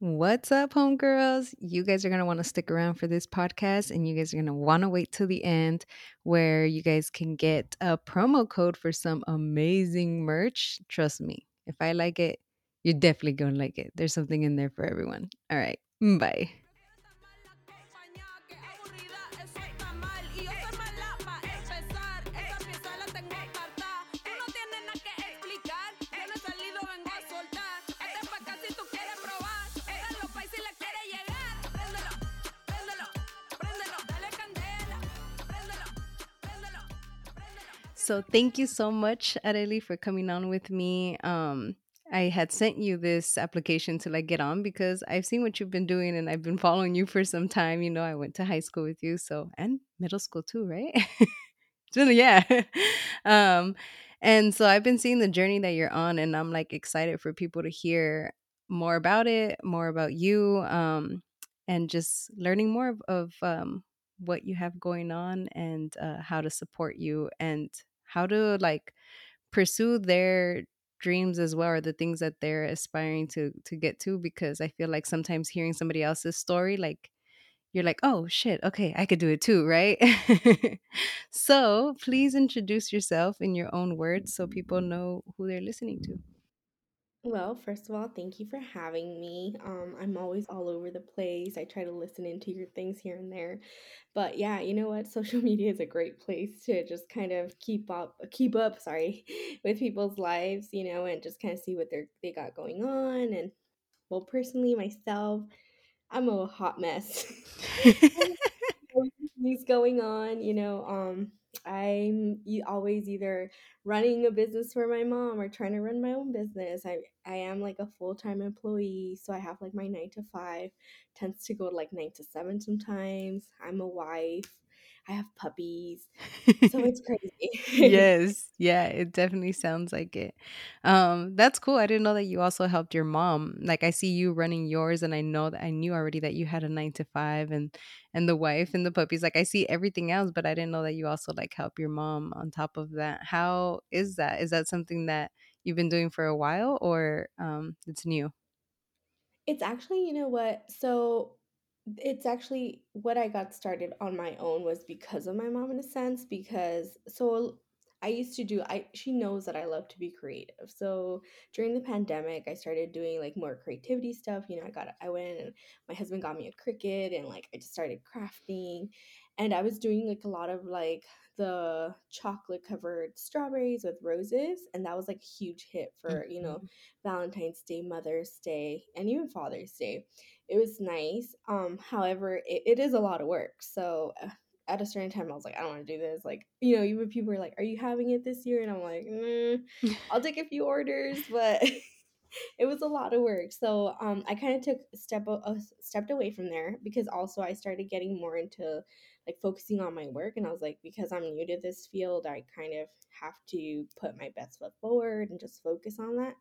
What's up, homegirls? You guys are going to want to stick around for this podcast and you guys are going to want to wait till the end where you guys can get a promo code for some amazing merch. Trust me, if I like it, you're definitely going to like it. There's something in there for everyone. All right, bye. So thank you so much, Arely, for coming on with me. Um, I had sent you this application to like get on because I've seen what you've been doing and I've been following you for some time. You know, I went to high school with you, so and middle school too, right? really, yeah. um, and so I've been seeing the journey that you're on, and I'm like excited for people to hear more about it, more about you, um, and just learning more of, of um, what you have going on and uh, how to support you and how to like pursue their dreams as well or the things that they're aspiring to to get to because i feel like sometimes hearing somebody else's story like you're like oh shit okay i could do it too right? So please introduce yourself in your own words so people know who they're listening to Well, first of all, thank you for having me. Um, I'm always all over the place. I try to listen into your things here and there. But yeah, you know what? Social media is a great place to just kind of keep up keep up, sorry, with people's lives, you know, and just kind of see what they're they got going on. And well, personally myself, I'm a hot mess. things going on, you know, um I'm always either running a business for my mom or trying to run my own business. I I am like a full-time employee, so I have like my 9 to 5 tends to go like 9 to 7 sometimes. I'm a wife. I have puppies. So it's crazy. Yes. Yeah, it definitely sounds like it. Um, that's cool. I didn't know that you also helped your mom. Like I see you running yours and I know that I knew already that you had a 9 to 5 and and the wife and the puppies. Like I see everything else, but I didn't know that you also like help your mom on top of that. How is that? Is that something that you've been doing for a while or um it's new? It's actually, you know what? So it's actually what I got started on my own was because of my mom in a sense because so I used to do I she knows that I love to be creative. So during the pandemic, I started doing like more creativity stuff. You know, I got I went and my husband got me a Cricut and like I just started crafting and I was doing like a lot of like the chocolate covered strawberries with roses and that was like a huge hit for, you know, Mhm. Valentine's Day, Mother's Day, and even Father's Day. It was nice. Um, however, it, it is a lot of work. So uh, at a certain time, I was like, I don't want to do this. Like, you know, even people were like, "Are you having it this year?" And I'm like, mm, "I'll take a few orders," but it was a lot of work. So um, I kind of took a step stepped away from there because also I started getting more into like focusing on my work, and I was like, because I'm new to this field, I kind of have to put my best foot forward and just focus on that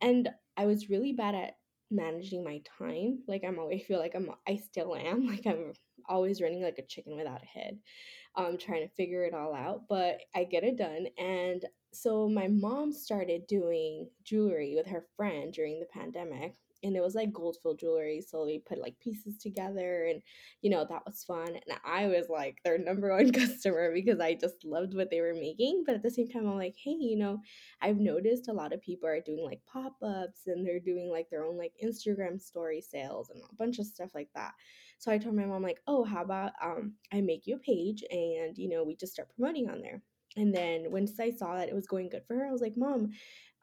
and I was really bad at managing my time. Like I'm always feel like I'm I still am. Like I'm always running like a chicken without a head. Um trying to figure it all out, but I get it done. And so my mom started doing jewelry with her friend during the pandemic and it was like gold filled jewelry so we put like pieces together and you know that was fun and i was like their number one customer because i just loved what they were making but at the same time i'm like hey you know I've noticed a lot of people are doing like pop ups and they're doing like their own like Instagram story sales and a bunch of stuff like that. So I told my mom, like, oh, how about um, I make you a page and, you know, we just start promoting on there. And then once I saw that it was going good for her, I was like, Mom,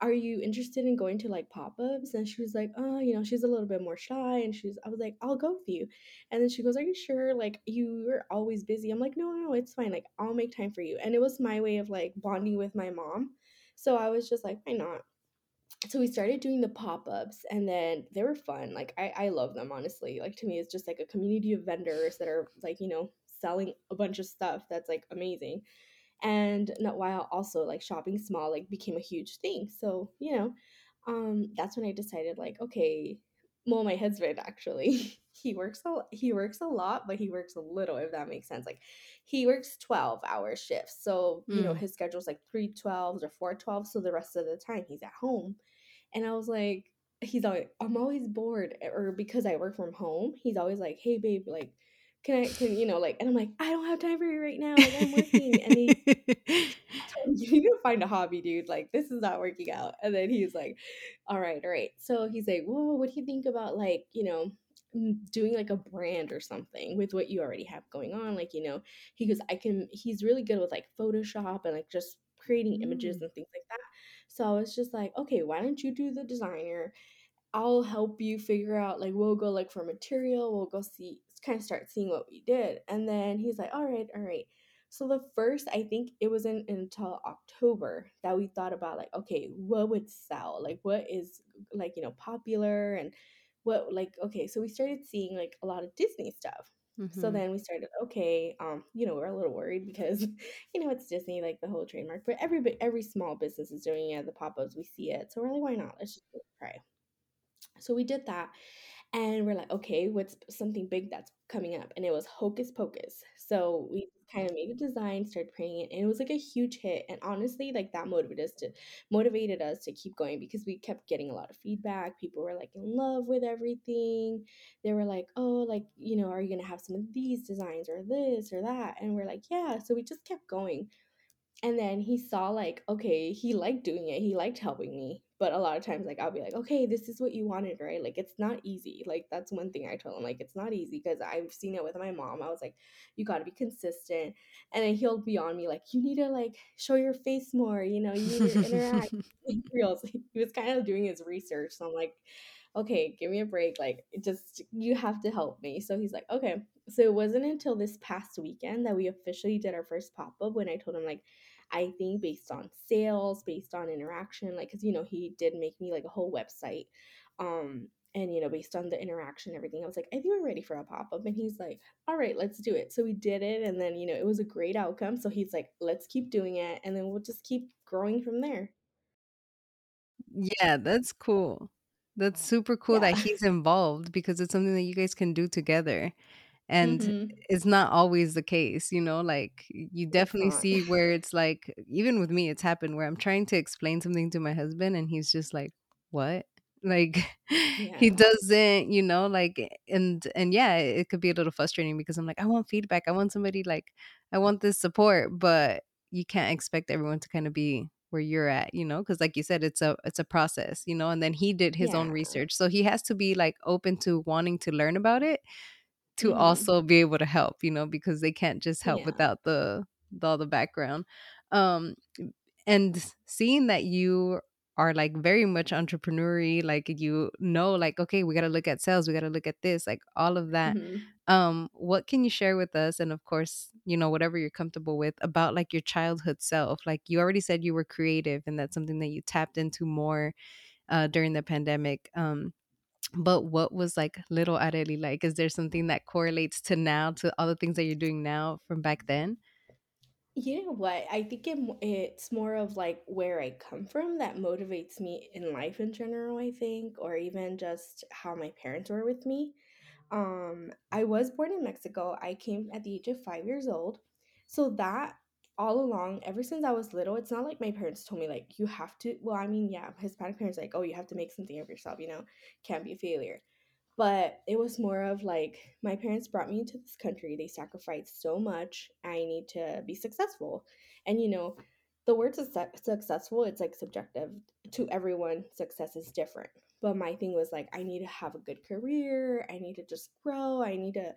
are you interested in going to like pop ups? And she was like, Oh, you know, she's a little bit more shy. And she's, I was like, I'll go with you. And then she goes, Are you sure? Like, you are always busy. I'm like, No, no, it's fine. Like, I'll make time for you. And it was my way of like bonding with my mom so I was just like, why not? So we started doing the pop-ups and then they were fun. Like I, I love them honestly. Like to me it's just like a community of vendors that are like, you know, selling a bunch of stuff that's like amazing. And not while also like shopping small like became a huge thing. So, you know, um that's when I decided like, okay, well my husband actually he works a he works a lot, but he works a little if that makes sense. Like he works 12 hour shifts. So, you know, Mm. his schedule's like three twelves or four twelves. So the rest of the time he's at home. And I was like, he's always I'm always bored or because I work from home, he's always like, "Hey babe, like can I can you know like and I'm like, "I don't have time for you right now. Like I'm working." And he you need to find a hobby, dude. Like this is not working out. And then he's like, "All right, all right." So he's like, "Whoa, what do you think about like you know?" doing like a brand or something with what you already have going on like you know he goes i can he's really good with like photoshop and like just creating images Mm. and things like that so i was just like okay why don't you do the designer I'll help you figure out like we'll go like for material, we'll go see kind of start seeing what we did. And then he's like, "All right, all right." So the first, I think it wasn't until October that we thought about like, okay, what would sell? Like what is like, you know, popular and what like okay, so we started seeing like a lot of Disney stuff. So Mhm. then we started, okay, um, you know, we're a little worried because you know it's Disney, like the whole trademark, but every every small business is doing it, the pop-ups, we see it. So we're like, why not? Let's just try. So we did that and we're like, okay, what's something big that's coming up? And it was Hocus Pocus. So we kind of made a design, started praying it, and it was like a huge hit. And honestly, like that motivated us to motivated us to keep going because we kept getting a lot of feedback. People were like in love with everything. They were like, oh, like, you know, are you gonna have some of these designs or this or that? And we're like, yeah. So we just kept going. And then he saw like, okay, he liked doing it. He liked helping me. But a lot of times like I'll be like, "Okay, this is what you wanted, right?" Like it's not easy. Like that's one thing I told him like it's not easy because I've seen it with my mom. I was like, "You got to be consistent." And then he'll be on me like, "You need to like show your face more, you know, you need to interact." Reels. He was kind of doing his research. So I'm like, okay, give me a break. Like, just, you have to help me. So he's like, okay. So it wasn't until this past weekend that we officially did our first pop up when I told him, like, I think based on sales, based on interaction, like, cause you know, he did make me like a whole website. Um, and you know, based on the interaction and everything, I was like, I think we're ready for a pop up. And he's like, all right, let's do it. So we did it. And then, you know, it was a great outcome. So he's like, let's keep doing it. And then we'll just keep growing from there. Yeah, that's cool. That's super cool Yeah. that he's involved because it's something that you guys can do together. And hmm it's not always the case, you know, like, you definitely see where it's like even with me, it's happened where I'm trying to explain something to my husband and he's just like, "What?" Like, he doesn't, you know, like and and yeah, it could be a little frustrating because I'm like, "I want feedback, I want somebody like I want this support," but you can't expect everyone to kinda be where you're at, you know, because like you said, it's a it's a process, you know, and then he did his own research, so he has to be, like, open to wanting to learn about it to Mhm. also be able to help, you know, because they can't just help Yeah. without the the all the background. Um, and seeing that you are like very much entrepreneurial, like you know, like, okay, we gotta look at sales, we gotta look at this, like all of that. Mhm. Um, what can you share with us? And of course, you know, whatever you're comfortable with about like your childhood self. Like you already said you were creative and that's something that you tapped into more uh during the pandemic. Um but what was, like, little Arely like? Is there something that correlates to now, to all the things that you're doing now from back then? You know what? I think it, it's more of like where I come from that motivates me in life in general, I think, or even just how my parents were with me. Um, I was born in Mexico. I came at the age of five years old. So that all along, ever since I was little, it's not like my parents told me like you have to. Well, I mean, yeah, Hispanic parents like, oh, you have to make something of yourself. You know, can't be a failure. But it was more of like my parents brought me into this country. They sacrificed so much. I need to be successful. And you know, the word success, successful, it's like subjective to everyone. Success is different. But my thing was like, I need to have a good career. I need to just grow. I need to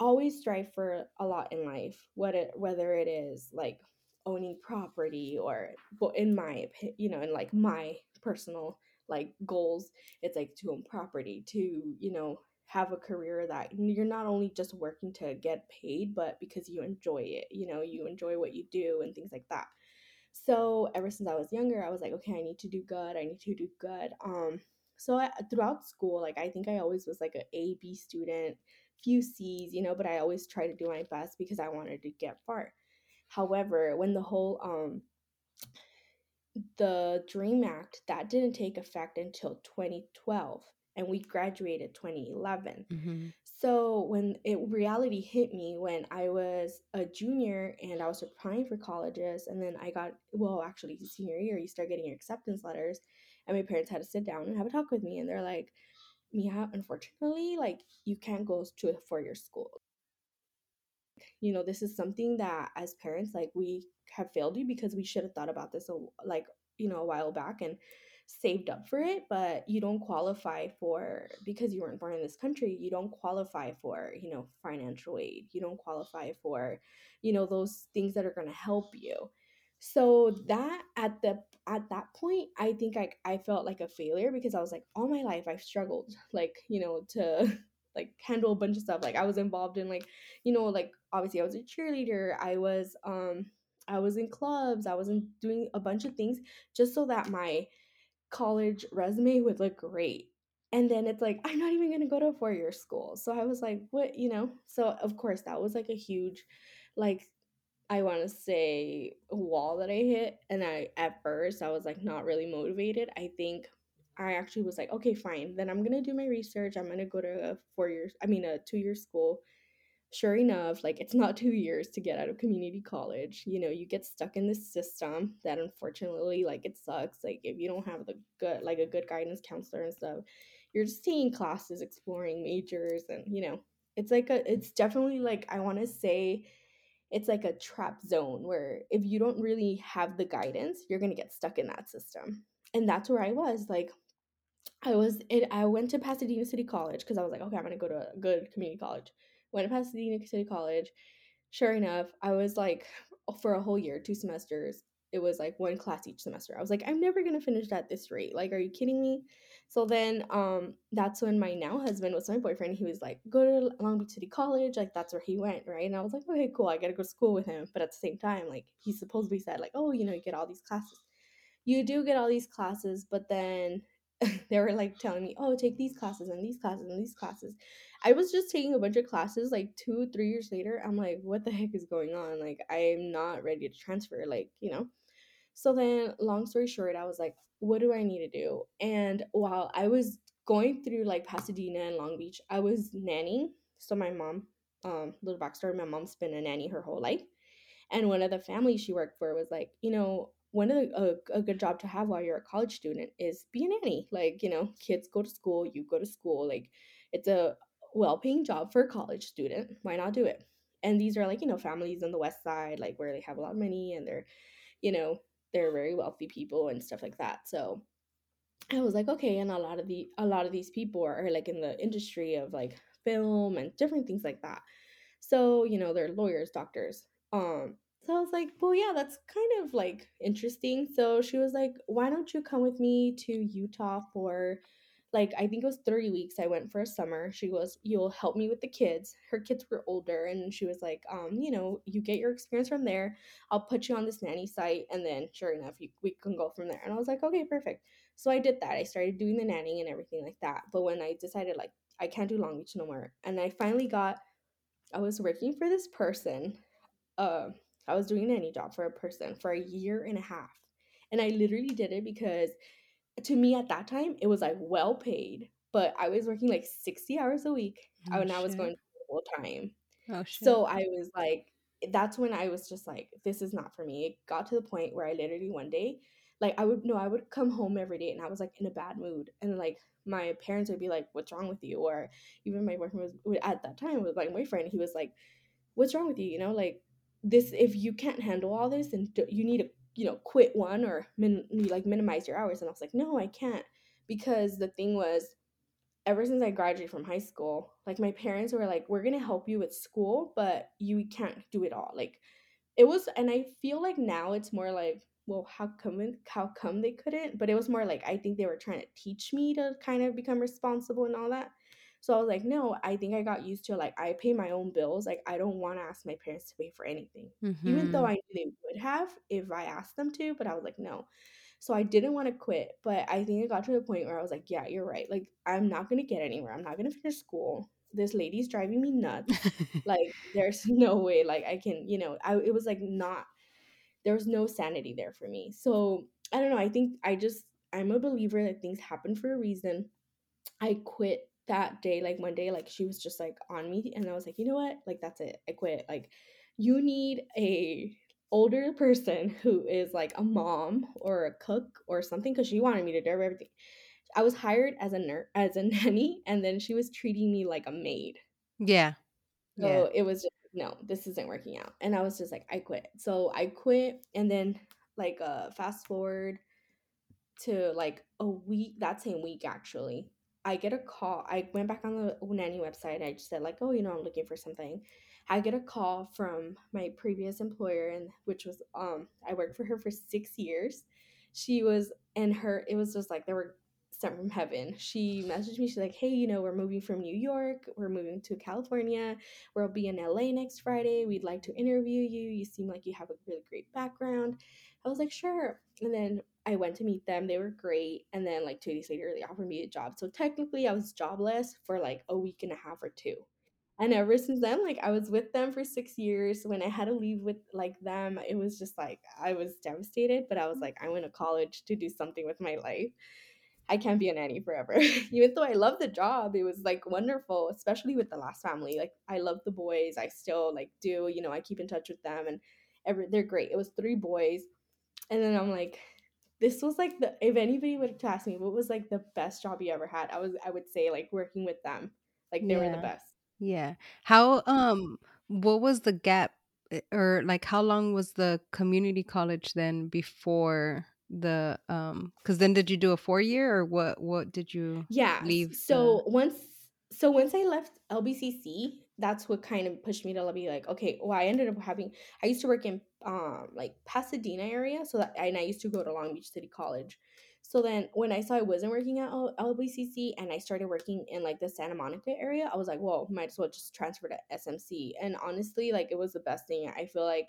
always strive for a lot in life. What it, whether it is like owning property or, but in my you know, in like my personal like goals, it's like to own property, to you know have a career that you're not only just working to get paid, but because you enjoy it. You know, you enjoy what you do and things like that. So ever since I was younger, I was like, okay, I need to do good. I need to do good. Um, so I, throughout school, like I think I always was like an A B student, few C's, you know, but I always try to do my best because I wanted to get far. However, when the whole um the Dream Act that didn't take effect until 2012 and we graduated 2011. Mhm. So when it reality hit me when I was a junior and I was applying for colleges and then I got well actually senior year you start getting your acceptance letters And my parents had to sit down and have a talk with me. And they're like, Mia, unfortunately, like you can't go to a four year school. You know, this is something that as parents, like we have failed you because we should have thought about this, like, you know, a while back and saved up for it, but you don't qualify for, because you weren't born in this country, you don't qualify for, you know, financial aid. You don't qualify for, you know, those things that are going to help you so that at the at that point i think I, I felt like a failure because i was like all my life i've struggled like you know to like handle a bunch of stuff like i was involved in like you know like obviously i was a cheerleader i was um i was in clubs i was in doing a bunch of things just so that my college resume would look great. And then it's like i'm not even going to go to a four year school. So i was like what you know? So of course that was like a huge like I want to say wall that I hit and I at first I was like not really motivated. I think I actually was like, okay, fine. Then I'm going to do my research. I'm going to go to a 4 years I mean a 2 year school. Sure enough, like it's not 2 years to get out of community college. You know, you get stuck in this system that unfortunately like it sucks. Like if you don't have the good like a good guidance counselor and stuff, you're just taking classes, exploring majors and you know, it's like a it's definitely like I want to say it's like a trap zone where if you don't really have the guidance, you're going to get stuck in that system. And that's where I was. Like, I was, it, I went to Pasadena City College because I was like, okay, I'm going to go to a good community college. Went to Pasadena City College. Sure enough, I was like, for a whole year, two semesters, it was like one class each semester. I was like, I'm never gonna finish at this rate. Like, are you kidding me? So then um that's when my now husband was my boyfriend. He was like, go to Long Beach City College, like that's where he went, right? And I was like, okay, cool, I gotta go to school with him. But at the same time, like he supposedly said, like, oh, you know, you get all these classes. You do get all these classes, but then they were like telling me, oh, take these classes and these classes and these classes. I was just taking a bunch of classes like two, three years later. I'm like, what the heck is going on? Like, I'm not ready to transfer, like, you know? So then, long story short, I was like, what do I need to do? And while I was going through like Pasadena and Long Beach, I was nannying. So my mom, um, little backstory, my mom's been a nanny her whole life. And one of the families she worked for was like, you know, one of the a, a good job to have while you're a college student is be a nanny. Like, you know, kids go to school, you go to school. Like, it's a well-paying job for a college student. Why not do it? And these are like, you know, families on the west side, like where they have a lot of money and they're, you know, they're very wealthy people and stuff like that. So I was like, okay, and a lot of the a lot of these people are like in the industry of like film and different things like that. So, you know, they're lawyers, doctors. Um, so I was like, well, yeah, that's kind of like interesting. So she was like, why don't you come with me to Utah for like I think it was 30 weeks I went for a summer. She goes, "You'll help me with the kids." Her kids were older and she was like, um, you know, you get your experience from there. I'll put you on this nanny site and then sure enough, you, we can go from there. And I was like, "Okay, perfect." So I did that. I started doing the nanny and everything like that. But when I decided like I can't do Long Beach no more, and I finally got I was working for this person. Uh, I was doing a nanny job for a person for a year and a half. And I literally did it because to me at that time it was like well paid but i was working like 60 hours a week uh, oh, and i was going full time. Oh, shit. so i was like that's when i was just like this is not for me. It got to the point where i literally one day like i would no i would come home every day and i was like in a bad mood and like my parents would be like what's wrong with you? or even my boyfriend was at that time with my boyfriend he was like what's wrong with you? you know like this if you can't handle all this and you need to you know, quit one or min- like minimize your hours. And I was like, no, I can't. Because the thing was, ever since I graduated from high school, like my parents were like, we're going to help you with school, but you can't do it all. Like it was, and I feel like now it's more like, well, how come, how come they couldn't? But it was more like, I think they were trying to teach me to kind of become responsible and all that. So I was like, no, I think I got used to like I pay my own bills. Like I don't want to ask my parents to pay for anything. Mm-hmm. Even though mm-hmm. I knew they would have if I asked them to, but I was like, no. So I didn't want to quit, but I think it got to the point where I was like, yeah, you're right. Like I'm not going to get anywhere. I'm not going to finish school. This lady's driving me nuts. like there's no way like I can, you know, I it was like not there was no sanity there for me. So, I don't know, I think I just I'm a believer that things happen for a reason. I quit that day, like one day, like she was just like on me, and I was like, you know what, like that's it, I quit. Like, you need a older person who is like a mom or a cook or something because she wanted me to do everything. I was hired as a nurse as a nanny, and then she was treating me like a maid. Yeah. Yeah. So it was just no, this isn't working out. And I was just like, I quit. So I quit and then like uh fast forward to like a week that same week actually. I get a call. I went back on the nanny website. I just said like, oh, you know, I'm looking for something. I get a call from my previous employer and which was um I worked for her for 6 years. She was and her it was just like they were sent from heaven. She messaged me. She's like, "Hey, you know, we're moving from New York. We're moving to California. We'll be in LA next Friday. We'd like to interview you. You seem like you have a really great background." I was like, "Sure." And then I went to meet them. They were great. And then like 2 days later, they offered me a job. So technically, I was jobless for like a week and a half or two. And ever since then, like I was with them for six years. When I had to leave with like them, it was just like I was devastated. But I was like, I went to college to do something with my life. I can't be a nanny forever. Even though I love the job, it was like wonderful, especially with the last family. Like I love the boys. I still like do, you know, I keep in touch with them and every they're great. It was three boys. And then I'm like, this was like the if anybody would have asked me what was like the best job you ever had, I was I would say like working with them. Like they were the best. Yeah. How um what was the gap eh, or like how long was the community college then before the um cuz then did you do a 4 year or what what did you Yeah. leave the So once so once I left LBCC, that's what kind of pushed me to be like, okay, well, I ended up having I used to work in um like Pasadena area, so that and I used to go to Long Beach City College. So then when I saw I wasn't working at LBCC and I started working in like the Santa Monica area, I was like, well, might as well just transfer to SMC. And honestly, like it was the best thing. I feel like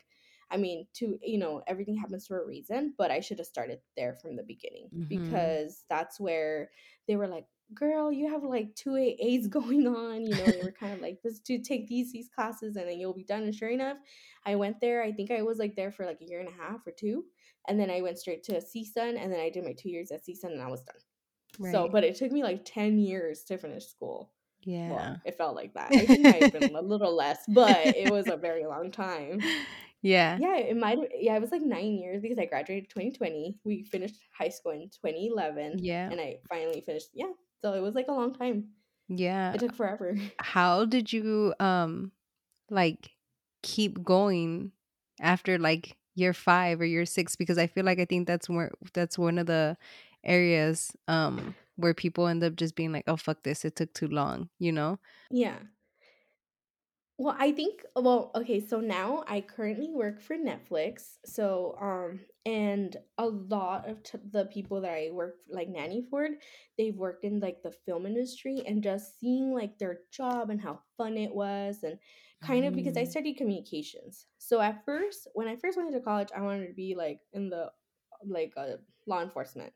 I mean, to you know, everything happens for a reason, but I should have started there from the beginning Mhm. because that's where they were like, "Girl, you have like two AAs going on." You know, they were kind of like, "Just to take these these classes and then you'll be done." And sure enough, I went there. I think I was like there for like a year and a half or two, and then I went straight to CSUN, and then I did my two years at CSUN, and I was done. So, but it took me like ten years to finish school. Yeah. Well, it felt like that. I think it might have been a little less, but it was a very long time. Yeah. Yeah, it might have yeah, it was like 9 years because I graduated 2020. We finished high school in 2011, Yeah. and I finally finished yeah, so it was, like, a long time. Yeah. It took forever. How did you um like keep going after like year 5 or year 6 because I feel like I think that's where that's one of the areas um where people end up just being like, "Oh fuck this, it took too long," you know? Yeah. Well, I think well, okay, so now I currently work for Netflix. So, um, and a lot of t- the people that I work like nanny for, they've worked in like the film industry and just seeing like their job and how fun it was and kind of because I Mm. studied communications. So at first, when I first went to college, I wanted to be like in the like uh, law enforcement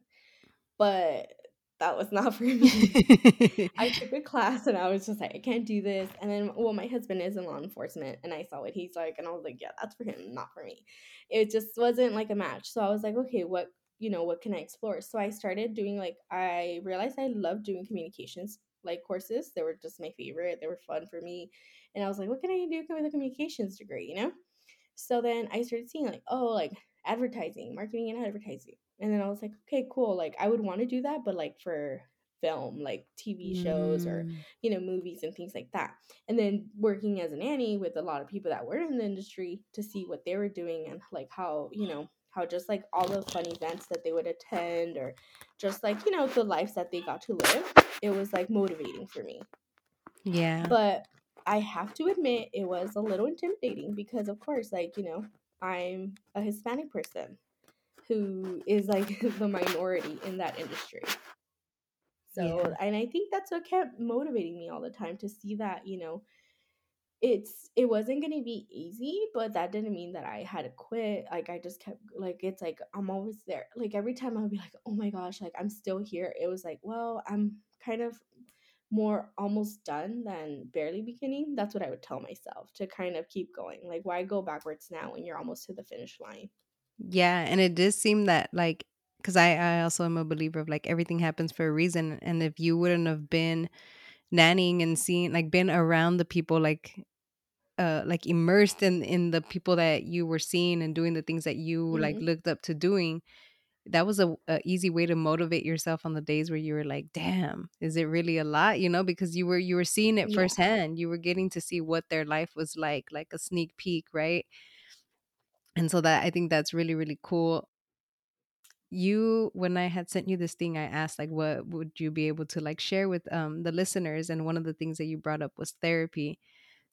but that was not for me. I took a class and I was just like, I can't do this. And then, well, my husband is in law enforcement, and I saw what he's like, and I was like, yeah, that's for him, not for me. It just wasn't like a match. So I was like, okay, what, you know, what can I explore? So I started doing like, I realized I love doing communications like courses. They were just my favorite. They were fun for me. And I was like, what can I do with a communications degree, you know? So then I started seeing like, oh, like advertising, marketing and advertising. And then I was like, okay, cool. Like I would want to do that, but like for film, like TV shows or, Mm. you know, movies and things like that. And then working as a nanny with a lot of people that were in the industry to see what they were doing and like how, you know, how just like all the fun events that they would attend or just like, you know, the lives that they got to live, it was like motivating for me. Yeah. But I have to admit, it was a little intimidating because, of course, like, you know, I'm a Hispanic person who is like the minority in that industry. So, Yeah. and I think that's what kept motivating me all the time to see that, you know, it's it wasn't going to be easy, but that didn't mean that I had to quit. Like I just kept like it's like I'm always there. Like every time I would be like, "Oh my gosh, like I'm still here." It was like, "Well, I'm kind of more almost done than barely beginning. That's what I would tell myself to kind of keep going. Like, why go backwards now when you're almost to the finish line? Yeah, and it does seem that like because I, I also am a believer of like everything happens for a reason. And if you wouldn't have been nannying and seeing like been around the people like uh like immersed in in the people that you were seeing and doing the things that you like Mhm. looked up to doing that was a, a easy way to motivate yourself on the days where you were like damn is it really a lot you know because you were you were seeing it Yeah. firsthand you were getting to see what their life was like like a sneak peek right and so that i think that's really really cool. You when i had sent you this thing i asked like what would you be able to like share with um the listeners? And one of the things that you brought up was therapy.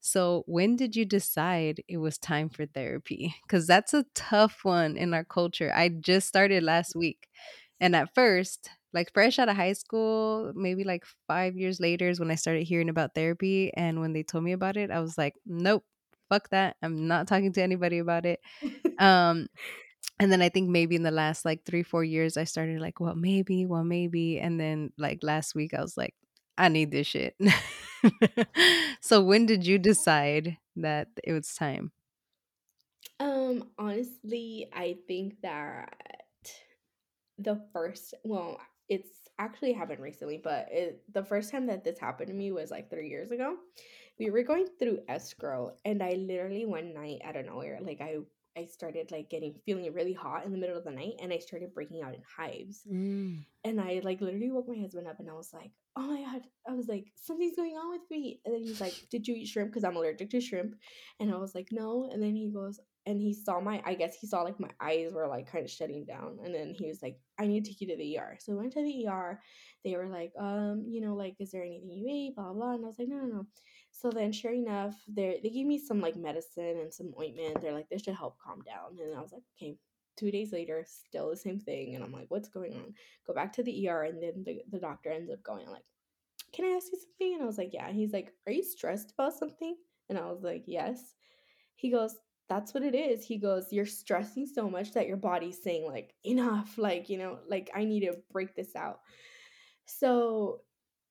So when did you decide it was time for therapy? Because that's a tough one in our culture. I just started last week and at first like fresh out of high school maybe like five years later is when i started hearing about therapy and when they told me about it i was like nope fuck that i'm not talking to anybody about it um and then I think maybe in the last like 3, 4 years, I started like, "Well, maybe, well, maybe," and then, like, last week, I was like, "I need this shit." So when did you decide that it was time? Um, honestly, I think that the first well, it's actually happened recently, but it the first time that this happened to me was like 3 years ago. We were going through escrow and I literally one night out of nowhere, like I I started like getting feeling really hot in the middle of the night and I started breaking out in hives. Mm. And I like literally woke my husband up and I was like, "Oh my god." I was like, "Something's going on with me." And then he's like, "Did you eat shrimp because I'm allergic to shrimp?" And I was like, "No." And then he goes and he saw my I guess he saw like my eyes were like kind of shutting down and then he was like, "I need to take you to the ER." So we went to the ER. They were like, "Um, you know, like is there anything you ate?" blah blah. blah. And I was like, "No, no, no." So then sure enough, they they gave me some like medicine and some ointment. They're like, "This should help calm down." And I was like, "Okay." Two days later, still the same thing. And I'm like, what's going on? go back to the ER and then the, the doctor ends up going like, Can I ask you something? And I was like, Yeah. And he's like, Are you stressed about something? And I was like, Yes. He goes, That's what it is. He goes, You're stressing so much that your body's saying, like, enough, like, you know, like I need to break this out. So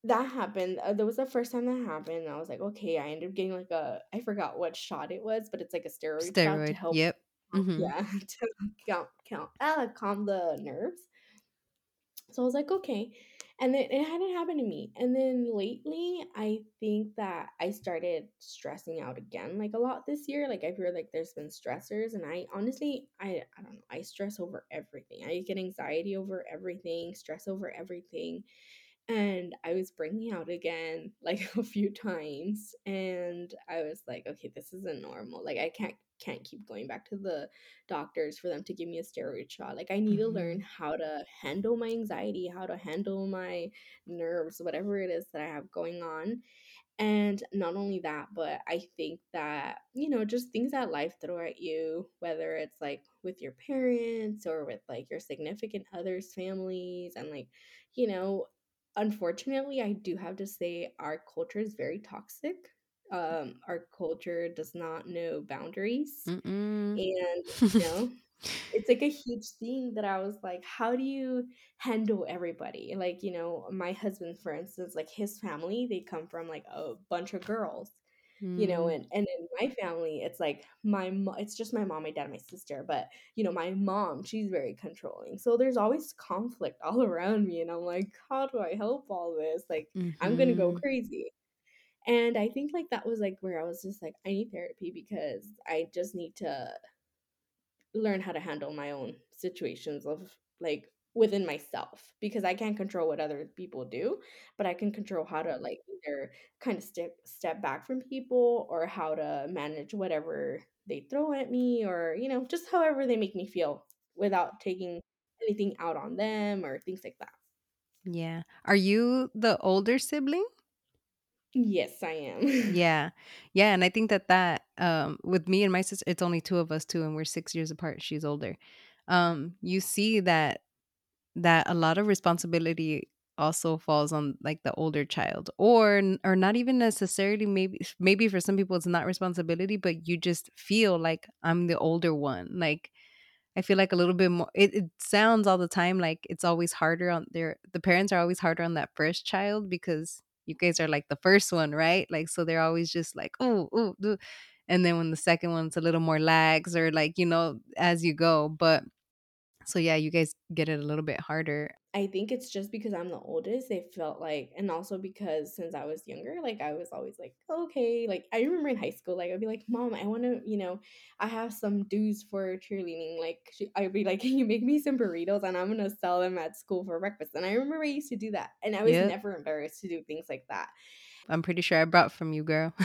that happened. Uh, that was the first time that happened. I was like, okay, I ended up getting like a I forgot what shot it was, but it's like a steroid shot to Steroid. help Yep. Mm-hmm. yeah, to count count uh, calm the nerves. So I was like, okay. And then it hadn't happened to me. And then lately, I think that I started stressing out again like a lot this year. Like I feel like there's been stressors and I honestly I I don't know, I stress over everything. I get anxiety over everything, stress over everything and I was bringing out again like a few times and I was like okay this isn't normal. Like I can't can't keep going back to the doctors for them to give me a steroid shot. Like I need to learn Mhm. how to handle my anxiety how to handle my nerves whatever it is that I have going on. And not only that, but I think that, you know, just things that life throw at you, whether it's like with your parents or with like your significant others' families, and like, you know, unfortunately, I do have to say our culture is very toxic. Um, our culture does not know boundaries. Mm-mm. And, you know, it's like a huge thing that I was like, how do you handle everybody? Like, you know, my husband, for instance, like his family, they come from like a bunch of girls, you know, Mm. and and in my family, it's like my mo- it's just my mom, my dad, my sister, but you know, my mom, she's very controlling. So there's always conflict all around me, and I'm like, how do I help all this? Like, I'm gonna go Mhm. crazy. And I think like that was like where I was just like, I need therapy because I just need to learn how to handle my own situations of like within myself because I can't control what other people do, but I can control how to like either kind of step step back from people or how to manage whatever they throw at me or you know just however they make me feel without taking anything out on them or things like that. Yeah. Are you the older sibling? Yes, I am. Yeah. Yeah, and I think that that, um, with me and my sister it's only 2 of us too, and we're 6 years apart, she's older. Um, you see that that a lot of responsibility also falls on, like, the older child, or or not even necessarily maybe maybe for some people it's not responsibility, but you just feel like I'm the older one, like, I feel like a little bit more it it sounds all the time like it's always harder on their the parents are always harder on that first child because you guys are like the first one, right? Like, so they're always just like, "Oh, oh, and then when the second one's a little more lags or like, you know, as you go, but So yeah, you guys get it a little bit harder. I think it's just because I'm the oldest, they felt like and also because since I was younger, like, I was always like, "Okay." Like, I remember in high school, like, I'd be like, "Mom, I wanna" you know, "I have some dues for cheerleading." Like, she I'd be like, "Can you make me some burritos, and I'm gonna sell them at school for breakfast?" And I remember I used to do that, and I was Yep. never embarrassed to do things like that. I'm pretty sure I brought from you, girl.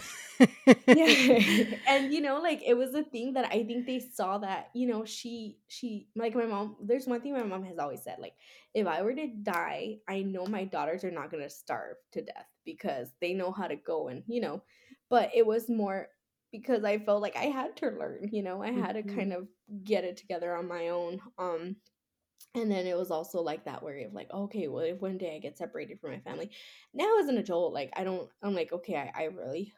Yeah, and, you know, like, it was a thing that I think they saw that, you know, she she like, my mom there's one thing my mom has always said, like, "If I were to die, I know my daughters are not gonna starve to death because they know how to go and" you know? But it was more because I felt like I had to learn, you know? I had to Mhm. kind of get it together on my own, um, and then it was also, like, that worry of, like, "Okay, well, if one day I get separated from my family" now as an adult, like, I don't I'm like, "Okay, I I really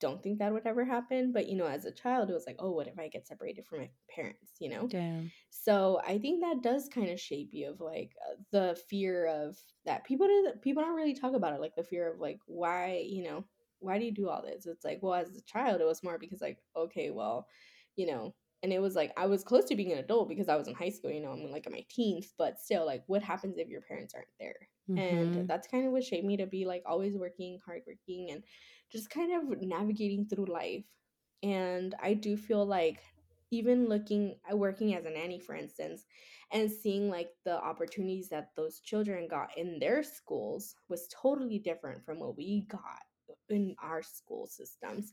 don't think that would ever happen, but, you know, as a child, it was like, "Oh, what if I get separated from my parents?" You know? Damn. So, I think that does kinda shape you of, like, uh, the fear of that people do people don't really talk about it, like, the fear of, like, why, you know, "Why do you do all this?" It's like, well, as a child, it was more because, like, okay, well, you know and it was like I was close to being an adult because I was in high school, you know, I'm, like, in my teens, but still, like, what happens if your parents aren't there? And Mhm. that's kind of what shaped me to be, like, always working, hardworking, and just kind of navigating through life. And I do feel like even looking uh, working as a nanny, for instance, and seeing, like, the opportunities that those children got in their schools was totally different from what we got in our school systems.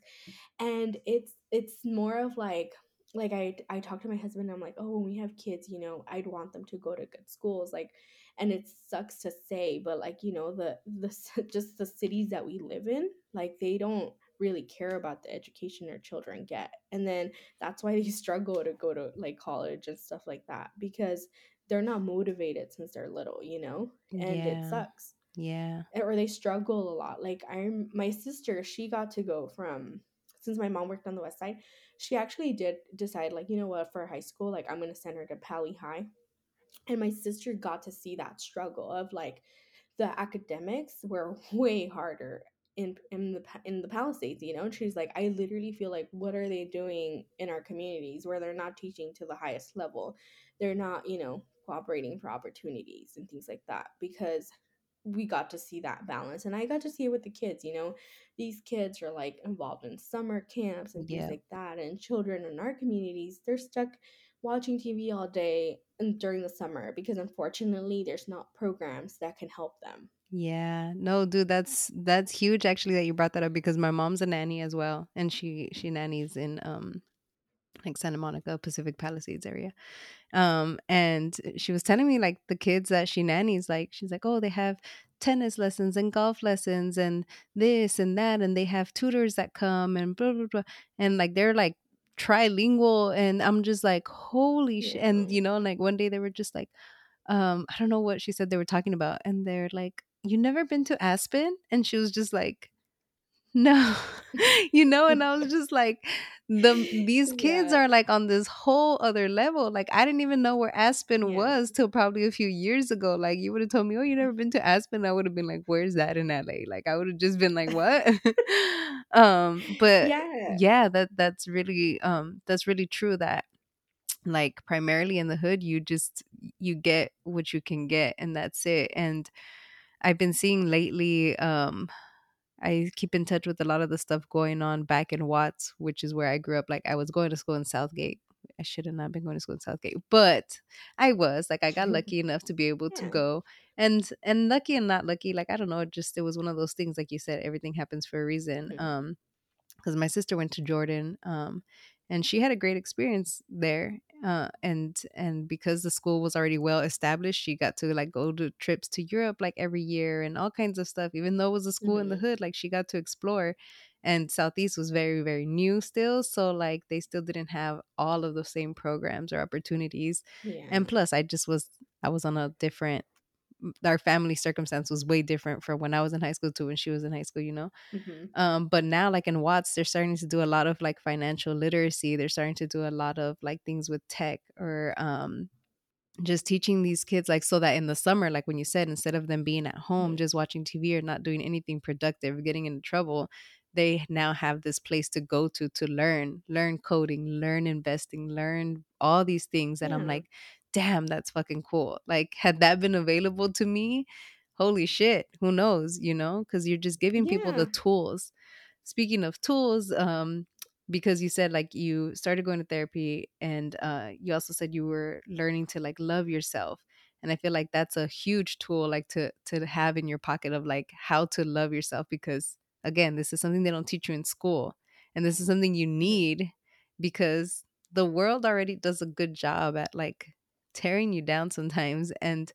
And it's it's more of, like like, I I talked to my husband, I'm like, "Oh, when we have kids, you know, I'd want them to go to good schools," like and it sucks to say, but, like, you know, the the just the cities that we live in, like, they don't really care about the education their children get, and then that's why they struggle to go to, like, college and stuff like that because they're not motivated since they're little, you know? And it sucks. Yeah. Or they struggle a lot, like, I'm my sister, she got to go from since my mom worked on the West Side, she actually did decide, like, "You know what? For high school, like, I'm gonna send her to Pali High." And my sister got to see that struggle of, like, the academics were way harder in in the in the Palisades, you know? And she's like, "I literally feel like, what are they doing in our communities where they're not teaching to the highest level? They're not, you know, cooperating for opportunities and things like that," because we got to see that balance, and I got to see it with the kids, you know? These kids are, like, involved in summer camps and things Yep. like that, and children in our communities, they're stuck watching TV all day and during the summer because, unfortunately, there's not programs that can help them. Yeah. No, dude, that's that's huge actually that you brought that up because my mom's a nanny as well, and she she nannies in, um, like, Santa Monica, Pacific Palisades area. Um, and she was telling me, like, the kids that she nannies, like, she's like, "Oh, they have tennis lessons and golf lessons and this and that, and they have tutors that come and blah, blah, blah." And, like, they're, like, trilingual, and I'm just like, "Holy sh" and, you know, like, one day they were just like, um, I don't know what she said they were talking about, and they're like, "You never been to Aspen?" And she was just like, "No." You know, and I was just like, the these kids Yeah. are, like, on this whole other level, like, I didn't even know where Aspen Yeah. was till probably a few years ago, like, you would've told me, "Oh, you never been to Aspen?" I would've been like, "Where's that in LA?" Like, I would've just been like, "What?" Um, but Yeah. yeah, that that's really, um, that's really true that, like, primarily in the hood, you just you get what you can get, and that's it, and I've been seeing lately, um I keep in touch with a lot of the stuff going on back in Watts, which is where I grew up, like, I was going to school in Southgate. I should have not been going to school in Southgate, but I was, like, I got lucky enough to be able to go, and and lucky and not lucky, like, I don't know, it just it was one of those things, like you said, everything happens for a reason, um, 'cause my sister went to Jordan, um, and she had a great experience there, uh, and and because the school was already well established, she got to, like, go to trips to Europe, like, every year and all kinds of stuff, even though it was a school in the Mhm. hood, like, she got to explore, and Southeast was very, very new still, so, like, they still didn't have all of the same programs or opportunities, and plus, I just was I was on a different our family circumstance was way different from when I was in high school to when she was in high school, you know? Mhm. Um, but now, like, in Watts, they're starting to do a lot of, like, financial literacy, they're starting to do a lot of, like, things with tech or, um, just teaching these kids, like, so that in the summer, like when you said, instead of them being at home Mhm. just watching TV or not doing anything productive, getting into trouble, they now have this place to go to to learn, learn coding, learn investing, learn all these things, and I'm like, damn, that's fucking cool. Like, had that been available to me, holy shit, who knows, you know? Because you're just giving people the tools. Speaking of tools, um, because you said like you started going to therapy and uh, you also said you were learning to like love yourself and i feel like that's a huge tool like to to have in your pocket of like how to love yourself because again this is something they don't teach you in school and this is something you need because the world already does a good job at like tearing you down sometimes and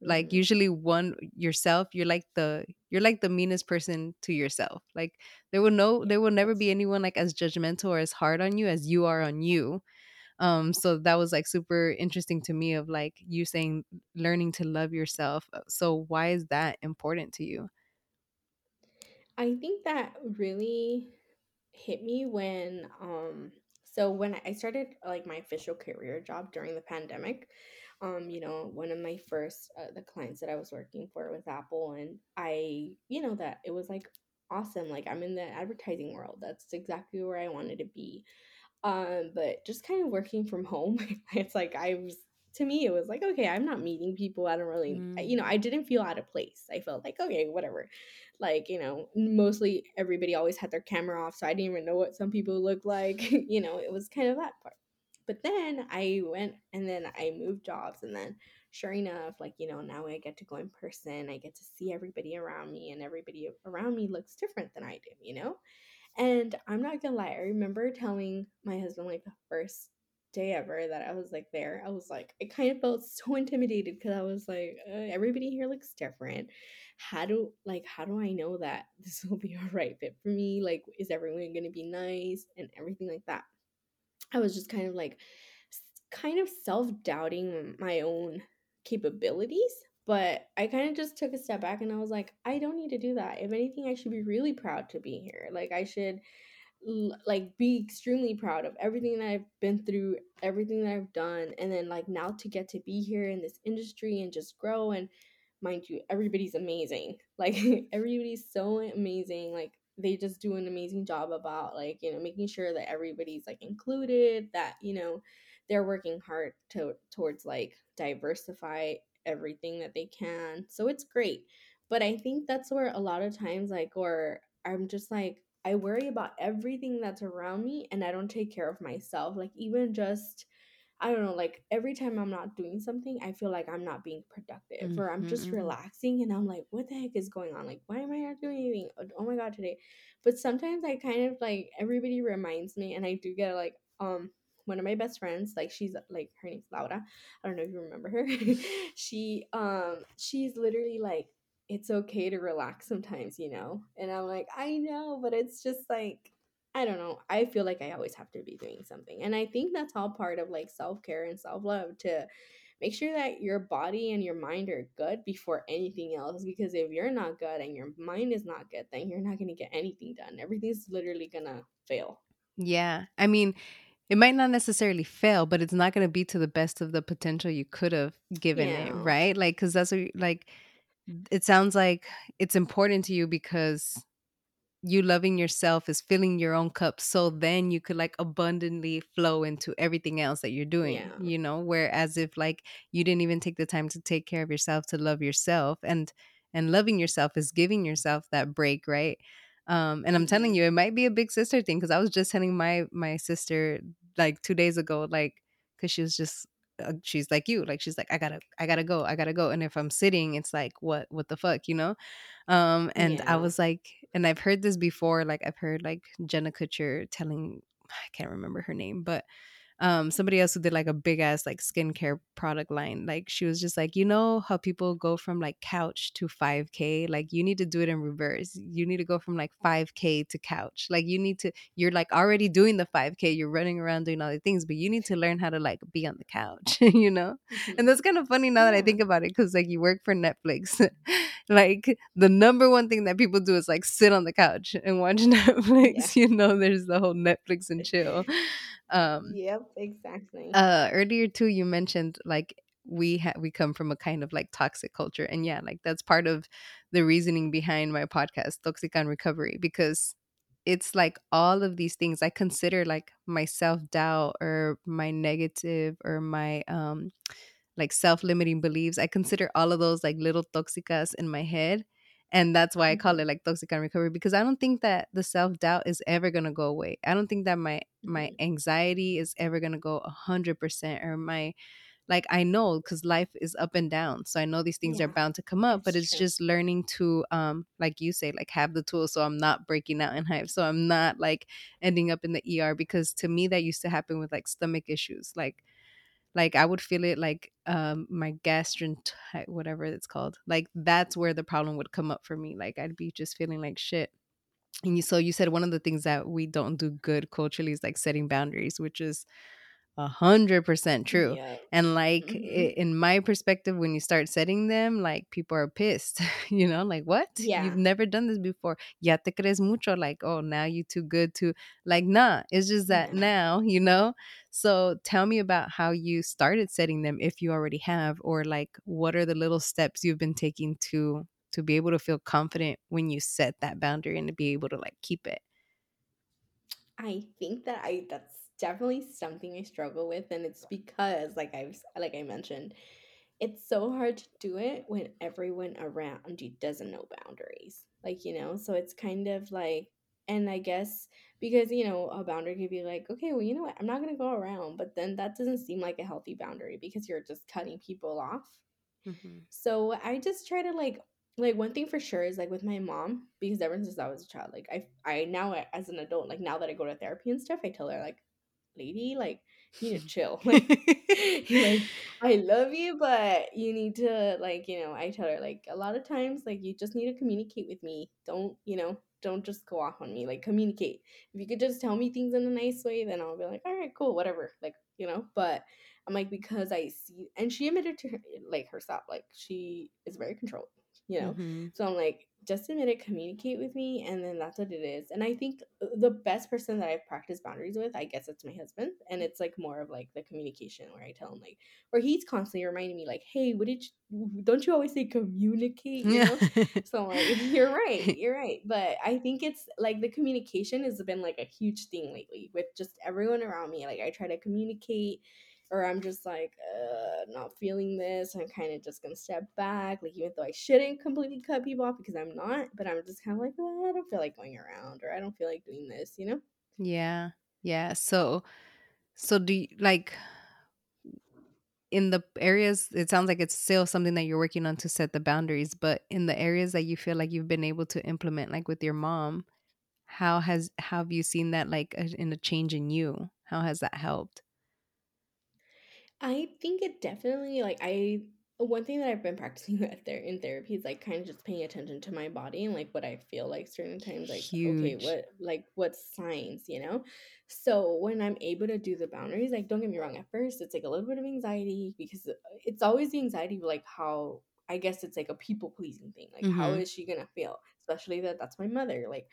like Mhm. usually one yourself you're like the you're like the meanest person to yourself. Like there will no there will never be anyone like as judgmental or as hard on you as you are on you. Um so that was like super interesting to me of like you saying learning to love yourself Uh, so why is that important to you? I think that really hit me when um so when I started like my official career job during the pandemic, um, you know, one of my first uh, the clients that I was working for was Apple and I, you know, that it was like awesome. Like I'm in the advertising world. That's exactly where I wanted to be. Um, but just kind of working from home, it's like I was to me it was like okay, I'm not meeting people. I don't really I- you know. I didn't feel out of place. I felt like okay, whatever. Like, you know, mostly everybody always had their camera off, so I didn't even know what some people looked like. you know, it was kind of that part. But then I went and then I moved jobs and then sure enough, like, you know, now I get to go in person. I get to see everybody around me and everybody around me looks different than I do, you know? And I'm not gonna lie, I remember telling my husband like the first day ever that I was like there. I was like, I kind of felt so intimidated because I was like, uh, everybody here looks different. How do like how do I know that this will be a right fit for me? Like, is everyone gonna be nice and everything like that? I was just kind of like, kind of self doubting my own capabilities. But I kind of just took a step back and I was like, I don't need to do that. If anything, I should be really proud to be here. Like, I should like be extremely proud of everything that I've been through, everything that I've done, and then like now to get to be here in this industry and just grow and mind you, everybody's amazing. Like everybody's so amazing. Like they just do an amazing job about like, you know, making sure that everybody's like included, that, you know, they're working hard to towards like diversify everything that they can. So it's great. But I think that's where a lot of times like or I'm just like I worry about everything that's around me and I don't take care of myself. Like even just I don't know, like every time I'm not doing something, I feel like I'm not being productive or I'm just Mm-hmm. relaxing and I'm like, what the heck is going on? Like, why am I not doing anything? Oh oh my God, today. But sometimes I kind of like, everybody reminds me and I do get like, um, one of my best friends, like she's like her name's Laura. I don't know if you remember her. she um she's literally like it's okay to relax sometimes, you know? And I'm like, I know, but it's just like I don't know. I feel like I always have to be doing something. And I think that's all part of like self care and self love to make sure that your body and your mind are good before anything else. Because if you're not good and your mind is not good, then you're not going to get anything done. Everything's literally going to fail. yeah i mean it might not necessarily fail but it's not going to be to the best of the potential you could have given it right like because that's what like it sounds like it's important to you because you loving yourself is filling your own cup so then you could like abundantly flow into everything else that you're doing Yeah. you know whereas if like you didn't even take the time to take care of yourself to love yourself and and loving yourself is giving yourself that break right? Um and i'm telling hmm you it might be a big sister thing because i was just telling my my sister like two days ago like because she was just uh, she's like you like she's like i gotta i gotta go i gotta go and if i'm sitting it's like what what the fuck you know? Um, and I was like, and I've heard this before, like I've heard like Jenna Kutcher telling, I can't remember her name, but um somebody else who did like a big ass like skincare product line like she was just like you know how people go from like couch to 5k like you need to do it in reverse. You need to go from like 5k to couch. Like you need to you're like already doing the 5k you're running around doing all the things but you need to learn how to like be on the couch you know? And hmm that's kind of funny now that i think about it because like you work for netflix like the number one thing that people do is like sit on the couch and watch Yeah. netflix you know? There's the whole netflix and chill um Yep. Exactly. uh earlier too you mentioned like we ha- we come from a kind of like toxic culture and yeah like that's part of the reasoning behind my podcast toxic on recovery because it's like all of these things I consider like my self-doubt or my negative or my um like self-limiting beliefs. I consider all of those like little toxicas in my head. And that's why I call Mhm, it like toxic and recovery because I don't think that the self-doubt is ever gonna go away. I don't think that my my mhm. anxiety is ever gonna go a hundred percent or my like I know because life is up and down. So I know these things are bound to come up, but it's it's true. just learning to um like you say, like have the tools so I'm not breaking out in hives. So I'm not like ending up in the ER because to me that used to happen with like stomach issues. Like like I would feel it like um my gastrint whatever it's called. Like that's where the problem would come up for me. Like I'd be just feeling like shit. And you, so you said one of the things that we don't do good culturally is like setting boundaries, which is a hundred percent true. Yeah. And like Mhm. i- in my perspective, when you start setting them, like people are pissed, you know, like what? yeah You've never done this before. Ya te crees mucho, like, oh, now you too good to like nah. It's just that Yeah. now, you know? So tell me about how you started setting them if you already have, or like what are the little steps you've been taking to to be able to feel confident when you set that boundary and to be able to like keep it. I think that I that's definitely something I struggle with, and it's because, like I've like I mentioned, it's so hard to do it when everyone around you doesn't know boundaries. Like, you know, so it's kind of like, and I guess because, you know, a boundary could be like, okay, well, you know what, I'm not to go around, but then that doesn't seem like a healthy boundary because you're just cutting people off. Mhm. So I just try to like like one thing for sure is like with my mom because ever since I was a child, like I I now as an adult, like now that I go to therapy and stuff, I tell her like, lady, like you need to chill. Like like I love you, but you need to like you know I tell her like a lot of times like you just need to communicate with me. Don't you know? Don't just go off on me. Like communicate. If you could just tell me things in a nice way, then I'll be like, all right, cool, whatever. Like you know, but I'm like because I see, and she admitted to her, like herself, like she is very controlled, you know. Mhm. So I'm like, just admit it, communicate with me, and then that's what it is. And I think uh, the best person that I've practiced boundaries with, I guess it's my husband, and it's like more of like the communication where I tell him like, where he's constantly reminding me like, hey, what did you? Don't you always say communicate? You Yeah. know. So I'm like, you're right, you're right. But I think it's like the communication has been like a huge thing lately with just everyone around me. Like I try to communicate or I'm just like, uh, not feeling this. I'm kind of just gonna step back. Like, even though I shouldn't completely cut people off because I'm not, but I'm just kind of like, oh, I don't feel like going around or I don't feel like doing this, you know? Yeah. Yeah. So so do you like in the areas it sounds like it's still something that you're working on to set the boundaries, but in the areas that you feel like you've been able to implement like with your mom, how has how have you seen that like in a change in you? How has that helped? I think it definitely like I one thing that I've been practicing at there in therapy is like kind of just paying attention to my body and like what I feel like certain times like okay Huge. what like what signs you know so when I'm able to do the boundaries like don't get me wrong at first it's like a little bit of anxiety because uh, it's always the anxiety of like how I guess it's like a people pleasing thing like how Mhm. is she gonna feel especially that that's my mother like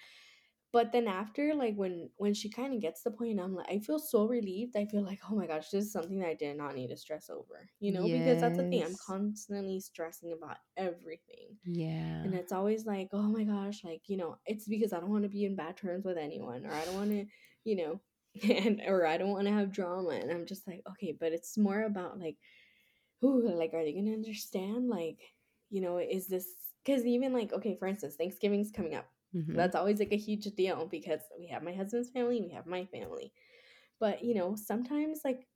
but then after, like, when when she kinda gets the point, I'm like I feel so relieved. I feel like, "Oh my gosh, this is something that I did not need to stress over," you know? Because that's the thing, I'm constantly stressing about everything. Yeah. And it's always like, "Oh my gosh," like, you know, it's because I don't wanna be in bad terms with anyone, or I don't wanna, you know, and or I don't wanna have drama, and I'm just like, "Okay," but it's more about, like, who like, are they gonna understand?" Like, you know, is this because even, like, okay, for instance, Thanksgiving's coming up. Mhm. That's always, like, a huge deal because we have my husband's family, we have my family. But, you know, sometimes, like,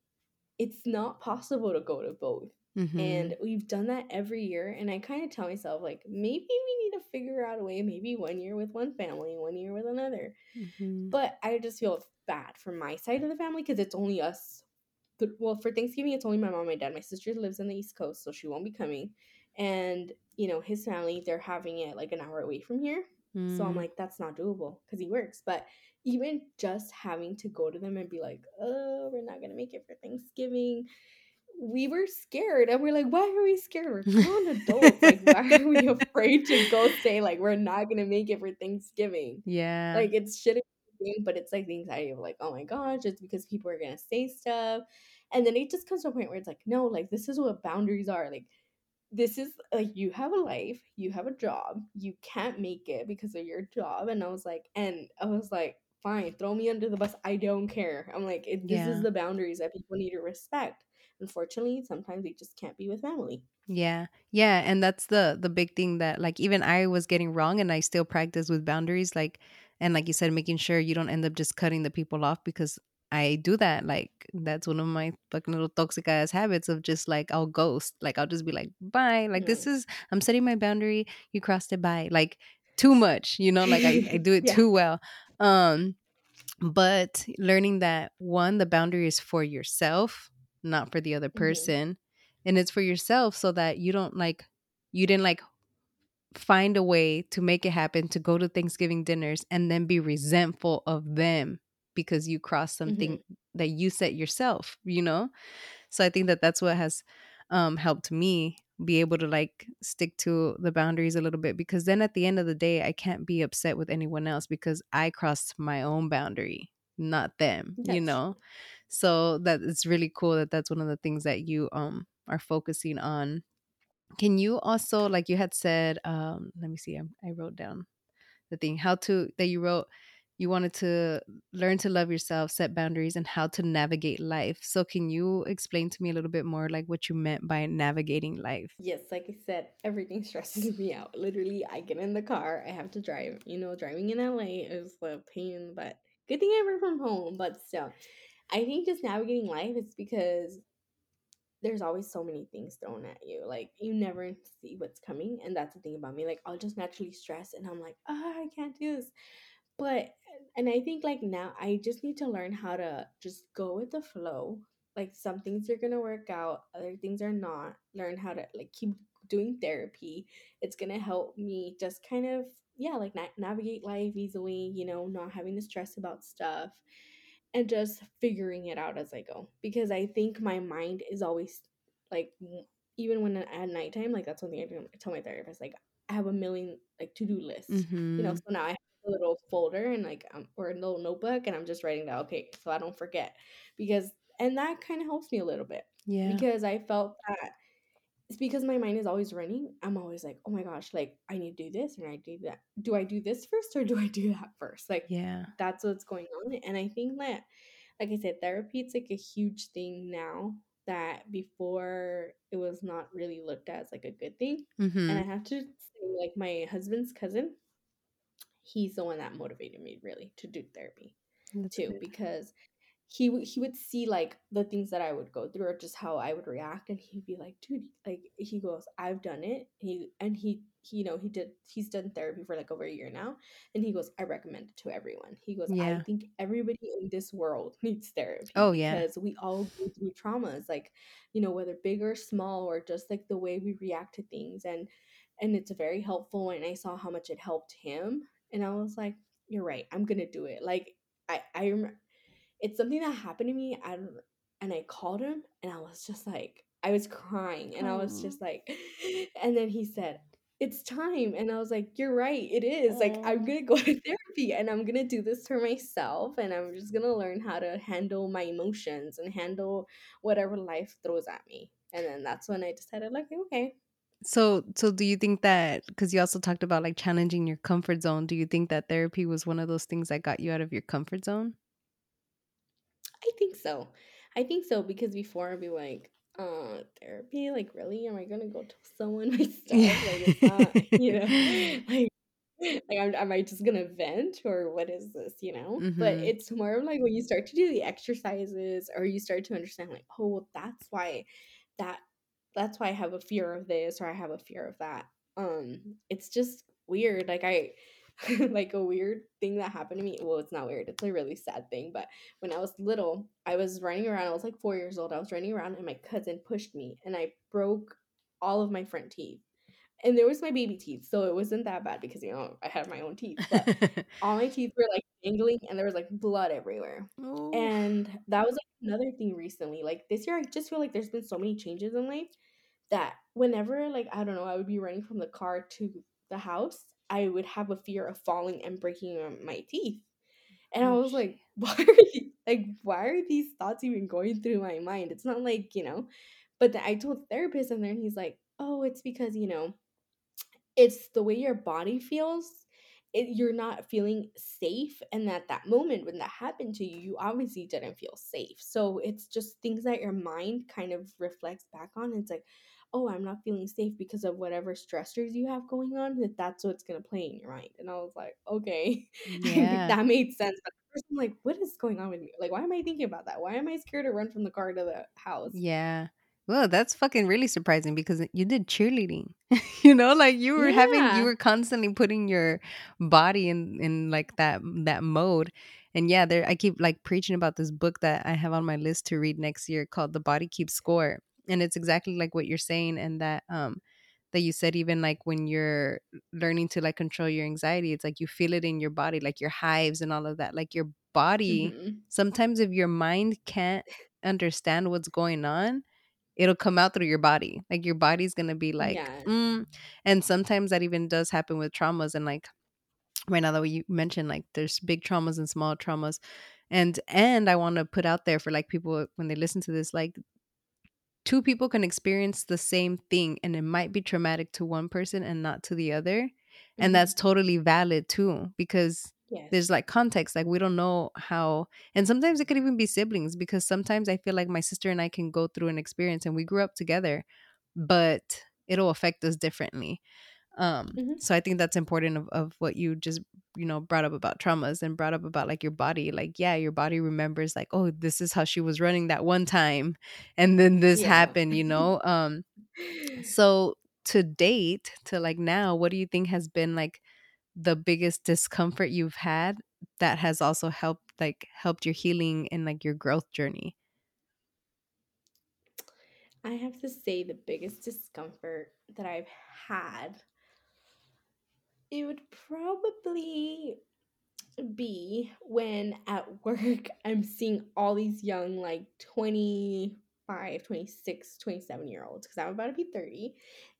it's not possible to go to both. And Mhm. we've done that every year. And I kind of tell myself, like, maybe we need to figure out a way, maybe one year with one family, one year with another. Mhm. But I just feel bad for my side of the family because it's only us. Well, for Thanksgiving, it's only my mom and my dad. My sister lives on the East Coast, so she won't be coming. And, you know, his family, they're having it like an hour away from here. So I'm Mm. like, that's not doable because he works. But even just having to go to them and be like, oh, we're not going to make it for Thanksgiving we were scared and we're like, why are we scared? We're grown adults. Like, why are we afraid to go say like we're not gonna make it for Thanksgiving? Yeah. Like it's shitty but it's like the anxiety of like, oh my gosh, it's because people are gonna say stuff. And then it just comes to a point where it's like, no, like this is what boundaries are. Like this is like you have a life, you have a job, you can't make it because of your job. And I was like, and I was like, fine, throw me under the bus. I don't care. I'm like, it, this is the boundaries that people need to respect. Unfortunately, sometimes they just can't be with family. Yeah. Yeah, and that's the the big thing that like even I was getting wrong and I still practice with boundaries like and like you said making sure you don't end up just cutting the people off because I do that like that's one of my fucking little toxic ass habits of just like I'll ghost like I'll just be like bye like this is I'm setting my boundary you crossed it by like too much you know like I I do it yeah. too well um but learning that one the boundary is for yourself not for the other hmm person and it's for yourself so that you don't like you didn't like find a way to make it happen to go to Thanksgiving dinners and then be resentful of them because you crossed something hmm that you set yourself, you know? So I think that that's what has um helped me be able to like stick to the boundaries a little bit because then at the end of the day I can't be upset with anyone else because I crossed my own boundary, not them, you know? So that it's really cool that that's one of the things that you um are focusing on can you also like you had said, um, let me see, I, I wrote down the thing how to that you wrote you wanted to learn to love yourself, set boundaries, and how to navigate life. So can you explain to me a little bit more like what you meant by navigating life? Yes, like I said, everything stresses me out. Literally, I get in the car, I have to drive. You know, driving in LA is a pain butt. Good thing I work from home, but still. I think just navigating life is because there's always so many things thrown at you. Like you never see what's coming. And that's the thing about me. Like I'll just naturally stress and I'm like, ah, I can't do this. But and I think like now I just need to learn how to just go with the flow. Like some things are gonna work out, other things are not. Learn how to like keep doing therapy. It's gonna help me just kind of yeah, like na- navigate life easily. You know, not having to stress about stuff and just figuring it out as I go. Because I think my mind is always like, even when at nighttime, like that's one thing I, do, I tell my therapist, like I have a million like to do lists, you know. Mhm. So now I have a little folder and like um, or a little notebook, and I'm just writing down, okay, so I don't forget, because and that kind of helps me a little bit Yeah. because I felt that it's because my mind is always running. I'm always like, oh my gosh, like I need to do this and I do that. Do I do this first or do I do that first? Like Yeah. that's what's going on. And I think that, like I said, therapy it's like a huge thing now that before it was not really looked at as like a good thing. And I Mhm. have to say, like my husband's cousin, he's the one that motivated me really to do therapy That's too good. because he would he would see like the things that I would go through or just how I would react and he'd be like dude like he goes I've done it he and he, he you know he did he's done therapy for like over a year now and he goes I recommend it to everyone he goes I think everybody in this world needs therapy Oh yeah. because we all go through traumas like you know whether big or small or just like the way we react to things and and it's very helpful and I saw how much it helped him and I was like you're right I'm gonna do it like I I remember it's something that happened to me and and I called him and I was just like I was crying and I was Oh. just like and then he said it's time and I was like you're right it is like I'm Oh. to go to therapy and I'm to do this for myself and I'm just to learn how to handle my emotions and handle whatever life throws at me and then that's when I decided like okay So so do you think that cuz you also talked about like challenging your comfort zone, do you think that therapy was one of those things that got you out of your comfort zone? I think so. I think so because before I'd be like, uh, therapy? Like, really? Am I gonna go tell someone my stuff? Like, it's not, you know, like, like am, am I just gonna vent or what is this, you know? But mhm. it's more of like when you start to do the exercises or you start to understand, like, oh, well, that's why that that's why I have a fear of this or I have a fear of that. Um, it's just weird. Like I like a weird thing that happened to me. Well, it's not weird. It's a really sad thing, but when I was little, I was running around. I was like 4 years old. I was running around and my cousin pushed me and I broke all of my front teeth. And there was my baby teeth, so it wasn't that bad because you know, I had my own teeth, but all my teeth were like dangling and there was like blood everywhere. Oh. And that was like another thing recently. Like this year I just feel like there's been so many changes in life that whenever like I don't know, I would be running from the car to the house, I would have a fear of falling and breaking my teeth. And I Oh, was like, why are you, like why are these thoughts even going through my mind? It's not like, you know, but then I told the therapist and then he's like, oh, it's because, you know, it's the way your body feels. It, you're not feeling safe. And at that moment when that happened to you, you obviously didn't feel safe. So it's just things that your mind kind of reflects back on. It's like, oh, I'm not feeling safe because of whatever stressors you have going on, that that's what's going to play in your mind. And I was like, okay, Yeah. that made sense. But first I'm like, what is going on with me? Like, why am I thinking about that? Why am I scared to run from the car to the house? Yeah. Well, that's fucking really surprising because you did cheerleading. you know, like you were having you were constantly putting your body in in like that that mode. And yeah, there I keep like preaching about this book that I have on my list to read next year called The Body Keeps Score. And it's exactly like what you're saying and that um that you said even like when you're learning to like control your anxiety, it's like you feel it in your body, like your hives and all of that. Like your body hmm sometimes if your mind can't understand what's going on, it'll come out through your body. Like your body's gonna be like, Yeah. mm. and sometimes that even does happen with traumas. And like right now that you mentioned, like there's big traumas and small traumas, and and I want to put out there for like people when they listen to this, like two people can experience the same thing and it might be traumatic to one person and not to the other and that's totally valid too because there's like context like we don't know how and sometimes it could even be siblings because sometimes i feel like my sister and i can go through an experience and we grew up together but it'll affect us differently um, hmm so I think that's important of, of what you just, you know, brought up about traumas and brought up about like your body. Like, yeah, your body remembers like, oh, this is how she was running that one time. And then this Yeah. happened, you know? Um, so to date, to like now, what do you think has been like the biggest discomfort you've had that has also helped like helped your healing and like your growth journey? I have to say the biggest discomfort that I've had, it would probably be when at work I'm seeing all these young, like 25, 26, 27 year olds, because I'm about to be 30,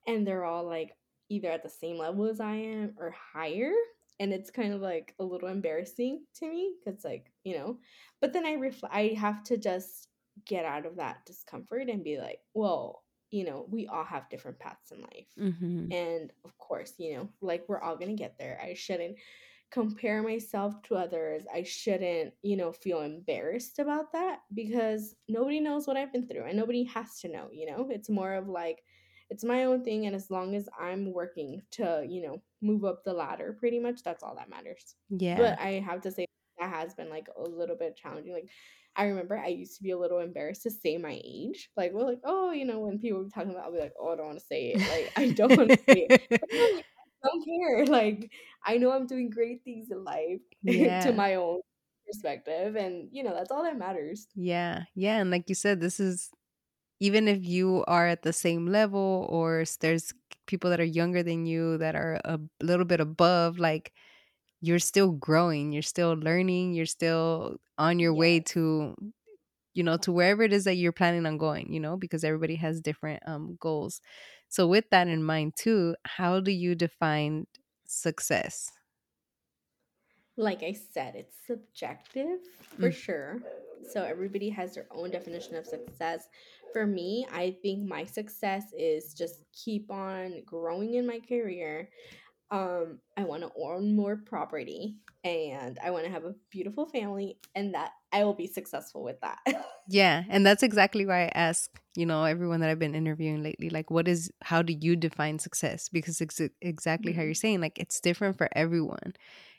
and they're all like either at the same level as I am or higher. And it's kind of like a little embarrassing to me because, like, you know, but then I reflect, I have to just get out of that discomfort and be like, well, you know, we all have different paths in life. Mm-hmm. And of course, you know, like we're all going to get there. I shouldn't compare myself to others. I shouldn't, you know, feel embarrassed about that because nobody knows what I've been through and nobody has to know, you know? It's more of like it's my own thing and as long as I'm working to, you know, move up the ladder pretty much, that's all that matters. Yeah. But I have to say that has been like a little bit challenging. Like I remember I used to be a little embarrassed to say my age. Like we're like, oh, you know, when people were talking about, I'll be like, oh, I don't want to say it. Like I don't want to say it. But no, like, I don't care. Like I know I'm doing great things in life to my own perspective, and you know that's all that matters. Yeah. Yeah. And like you said, this is even if you are at the same level or there's people that are younger than you that are a little bit above like you're still growing you're still learning you're still on your way to you know to wherever it is that you're planning on going you know because everybody has different um goals so with that in mind too how do you define success Like I said, it's subjective for mm, sure. So everybody has their own definition of success. For me, I think my success is just keep on growing in my career. Um, I want to own more property and I want to have a beautiful family and that I will be successful with that. yeah and that's exactly why i ask you know everyone that i've been interviewing lately like what is how do you define success because it's exactly how you're Mhm. saying like it's different for everyone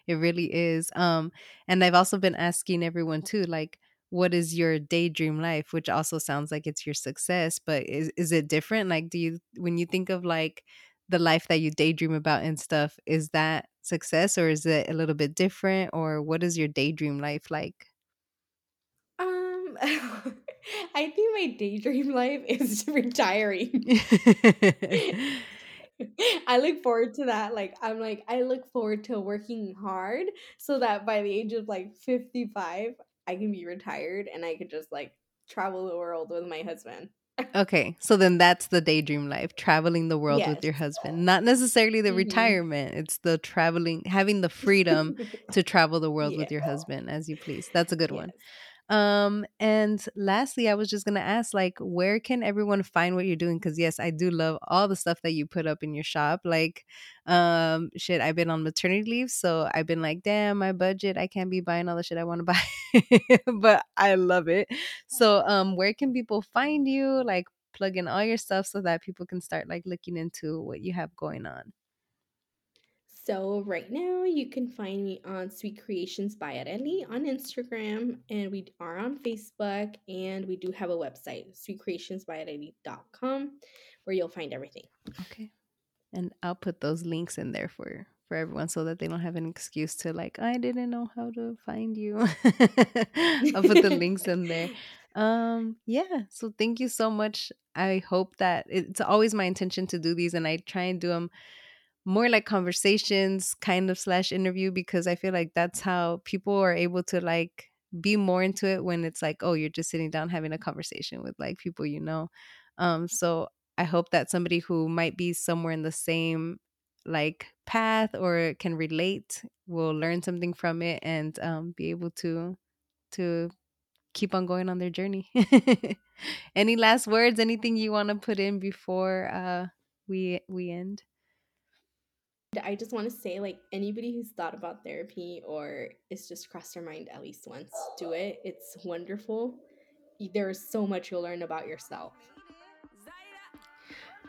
It really is. Um, and I've also been asking everyone too, like, what is your daydream life? Which also sounds like it's your success, but is is it different? Like, do you when you think of like the life that you daydream about and stuff, is that success or is it a little bit different? Or what is your daydream life like? Um, I think my daydream life is retiring. I look forward to that. Like, I'm like, I look forward to working hard so that by the age of like 55, I can be retired and I could just like travel the world with my husband. okay, so then that's the daydream life, traveling the world with your husband. Not necessarily the hmm retirement, it's the traveling, having the freedom to travel the world with your husband as you please. That's a good one. Um, and lastly, I was just gonna ask, like, where can everyone find what you're doing? Because yes, I do love all the stuff that you put up in your shop. Like, um, shit, I've been on maternity leave, so I've been like, damn, my budget, I can't be buying all the shit I want to buy, but I love it. So, um, where can people find you? Like, plug in all your stuff so that people can start like looking into what you have going on. So right now you can find me on Sweet Creations by Arely on Instagram and we are on Facebook and we do have a website, sweetcreationsbyarely.com where you'll find everything. Okay. And I'll put those links in there for for everyone so that they don't have an excuse to like I didn't know how to find you. I'll put the links in there. Um yeah, so thank you so much. I hope that it's always my intention to do these and I try and do them more like conversations kind of slash interview because I feel like that's how people are able to like be more into it when it's like, oh, you're just sitting down having a conversation with like people you know. Um, so I hope that somebody who might be somewhere in the same like path or can relate will learn something from it and um, be able to to keep on going on their journey. Any last words? Anything you want to put in before uh, we we end? I just want to say, like, anybody who's thought about therapy or it's just crossed their mind at least once, do it. It's wonderful. There's so much you'll learn about yourself.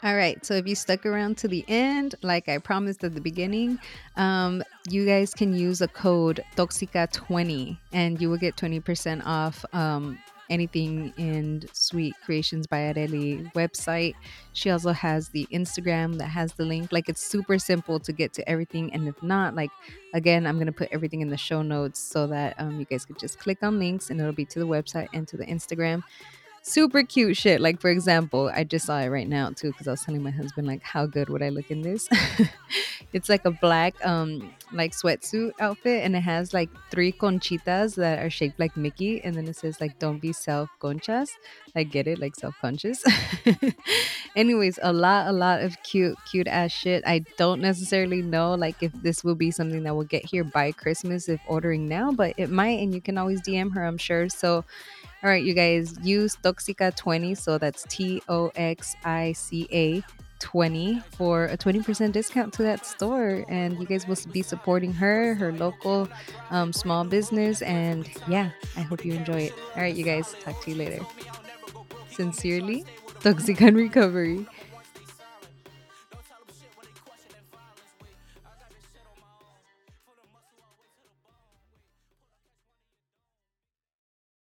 All right. So if you stuck around to the end, like I promised at the beginning, um, you guys can use a code Toxica20 and you will get 20% off um, anything in Sweet Creations by Arely website. She also has the Instagram that has the link. Like it's super simple to get to everything. And if not, like again, I'm gonna put everything in the show notes so that um, you guys could just click on links and it'll be to the website and to the Instagram super cute shit. Like for example, I just saw it right now too because I was telling my husband like how good would I look in this. it's like a black um like sweatsuit outfit and it has like three conchitas that are shaped like Mickey and then it says like don't be self conchas. Like get it like self conscious. Anyways, a lot a lot of cute cute ass shit. I don't necessarily know like if this will be something that will get here by Christmas if ordering now, but it might and you can always DM her, I'm sure. So all right, you guys, use Toxica20. So that's T O X I C A 20 for a 20% discount to that store. And you guys will be supporting her, her local um, small business. And yeah, I hope you enjoy it. All right, you guys, talk to you later. Sincerely, Toxic Recovery.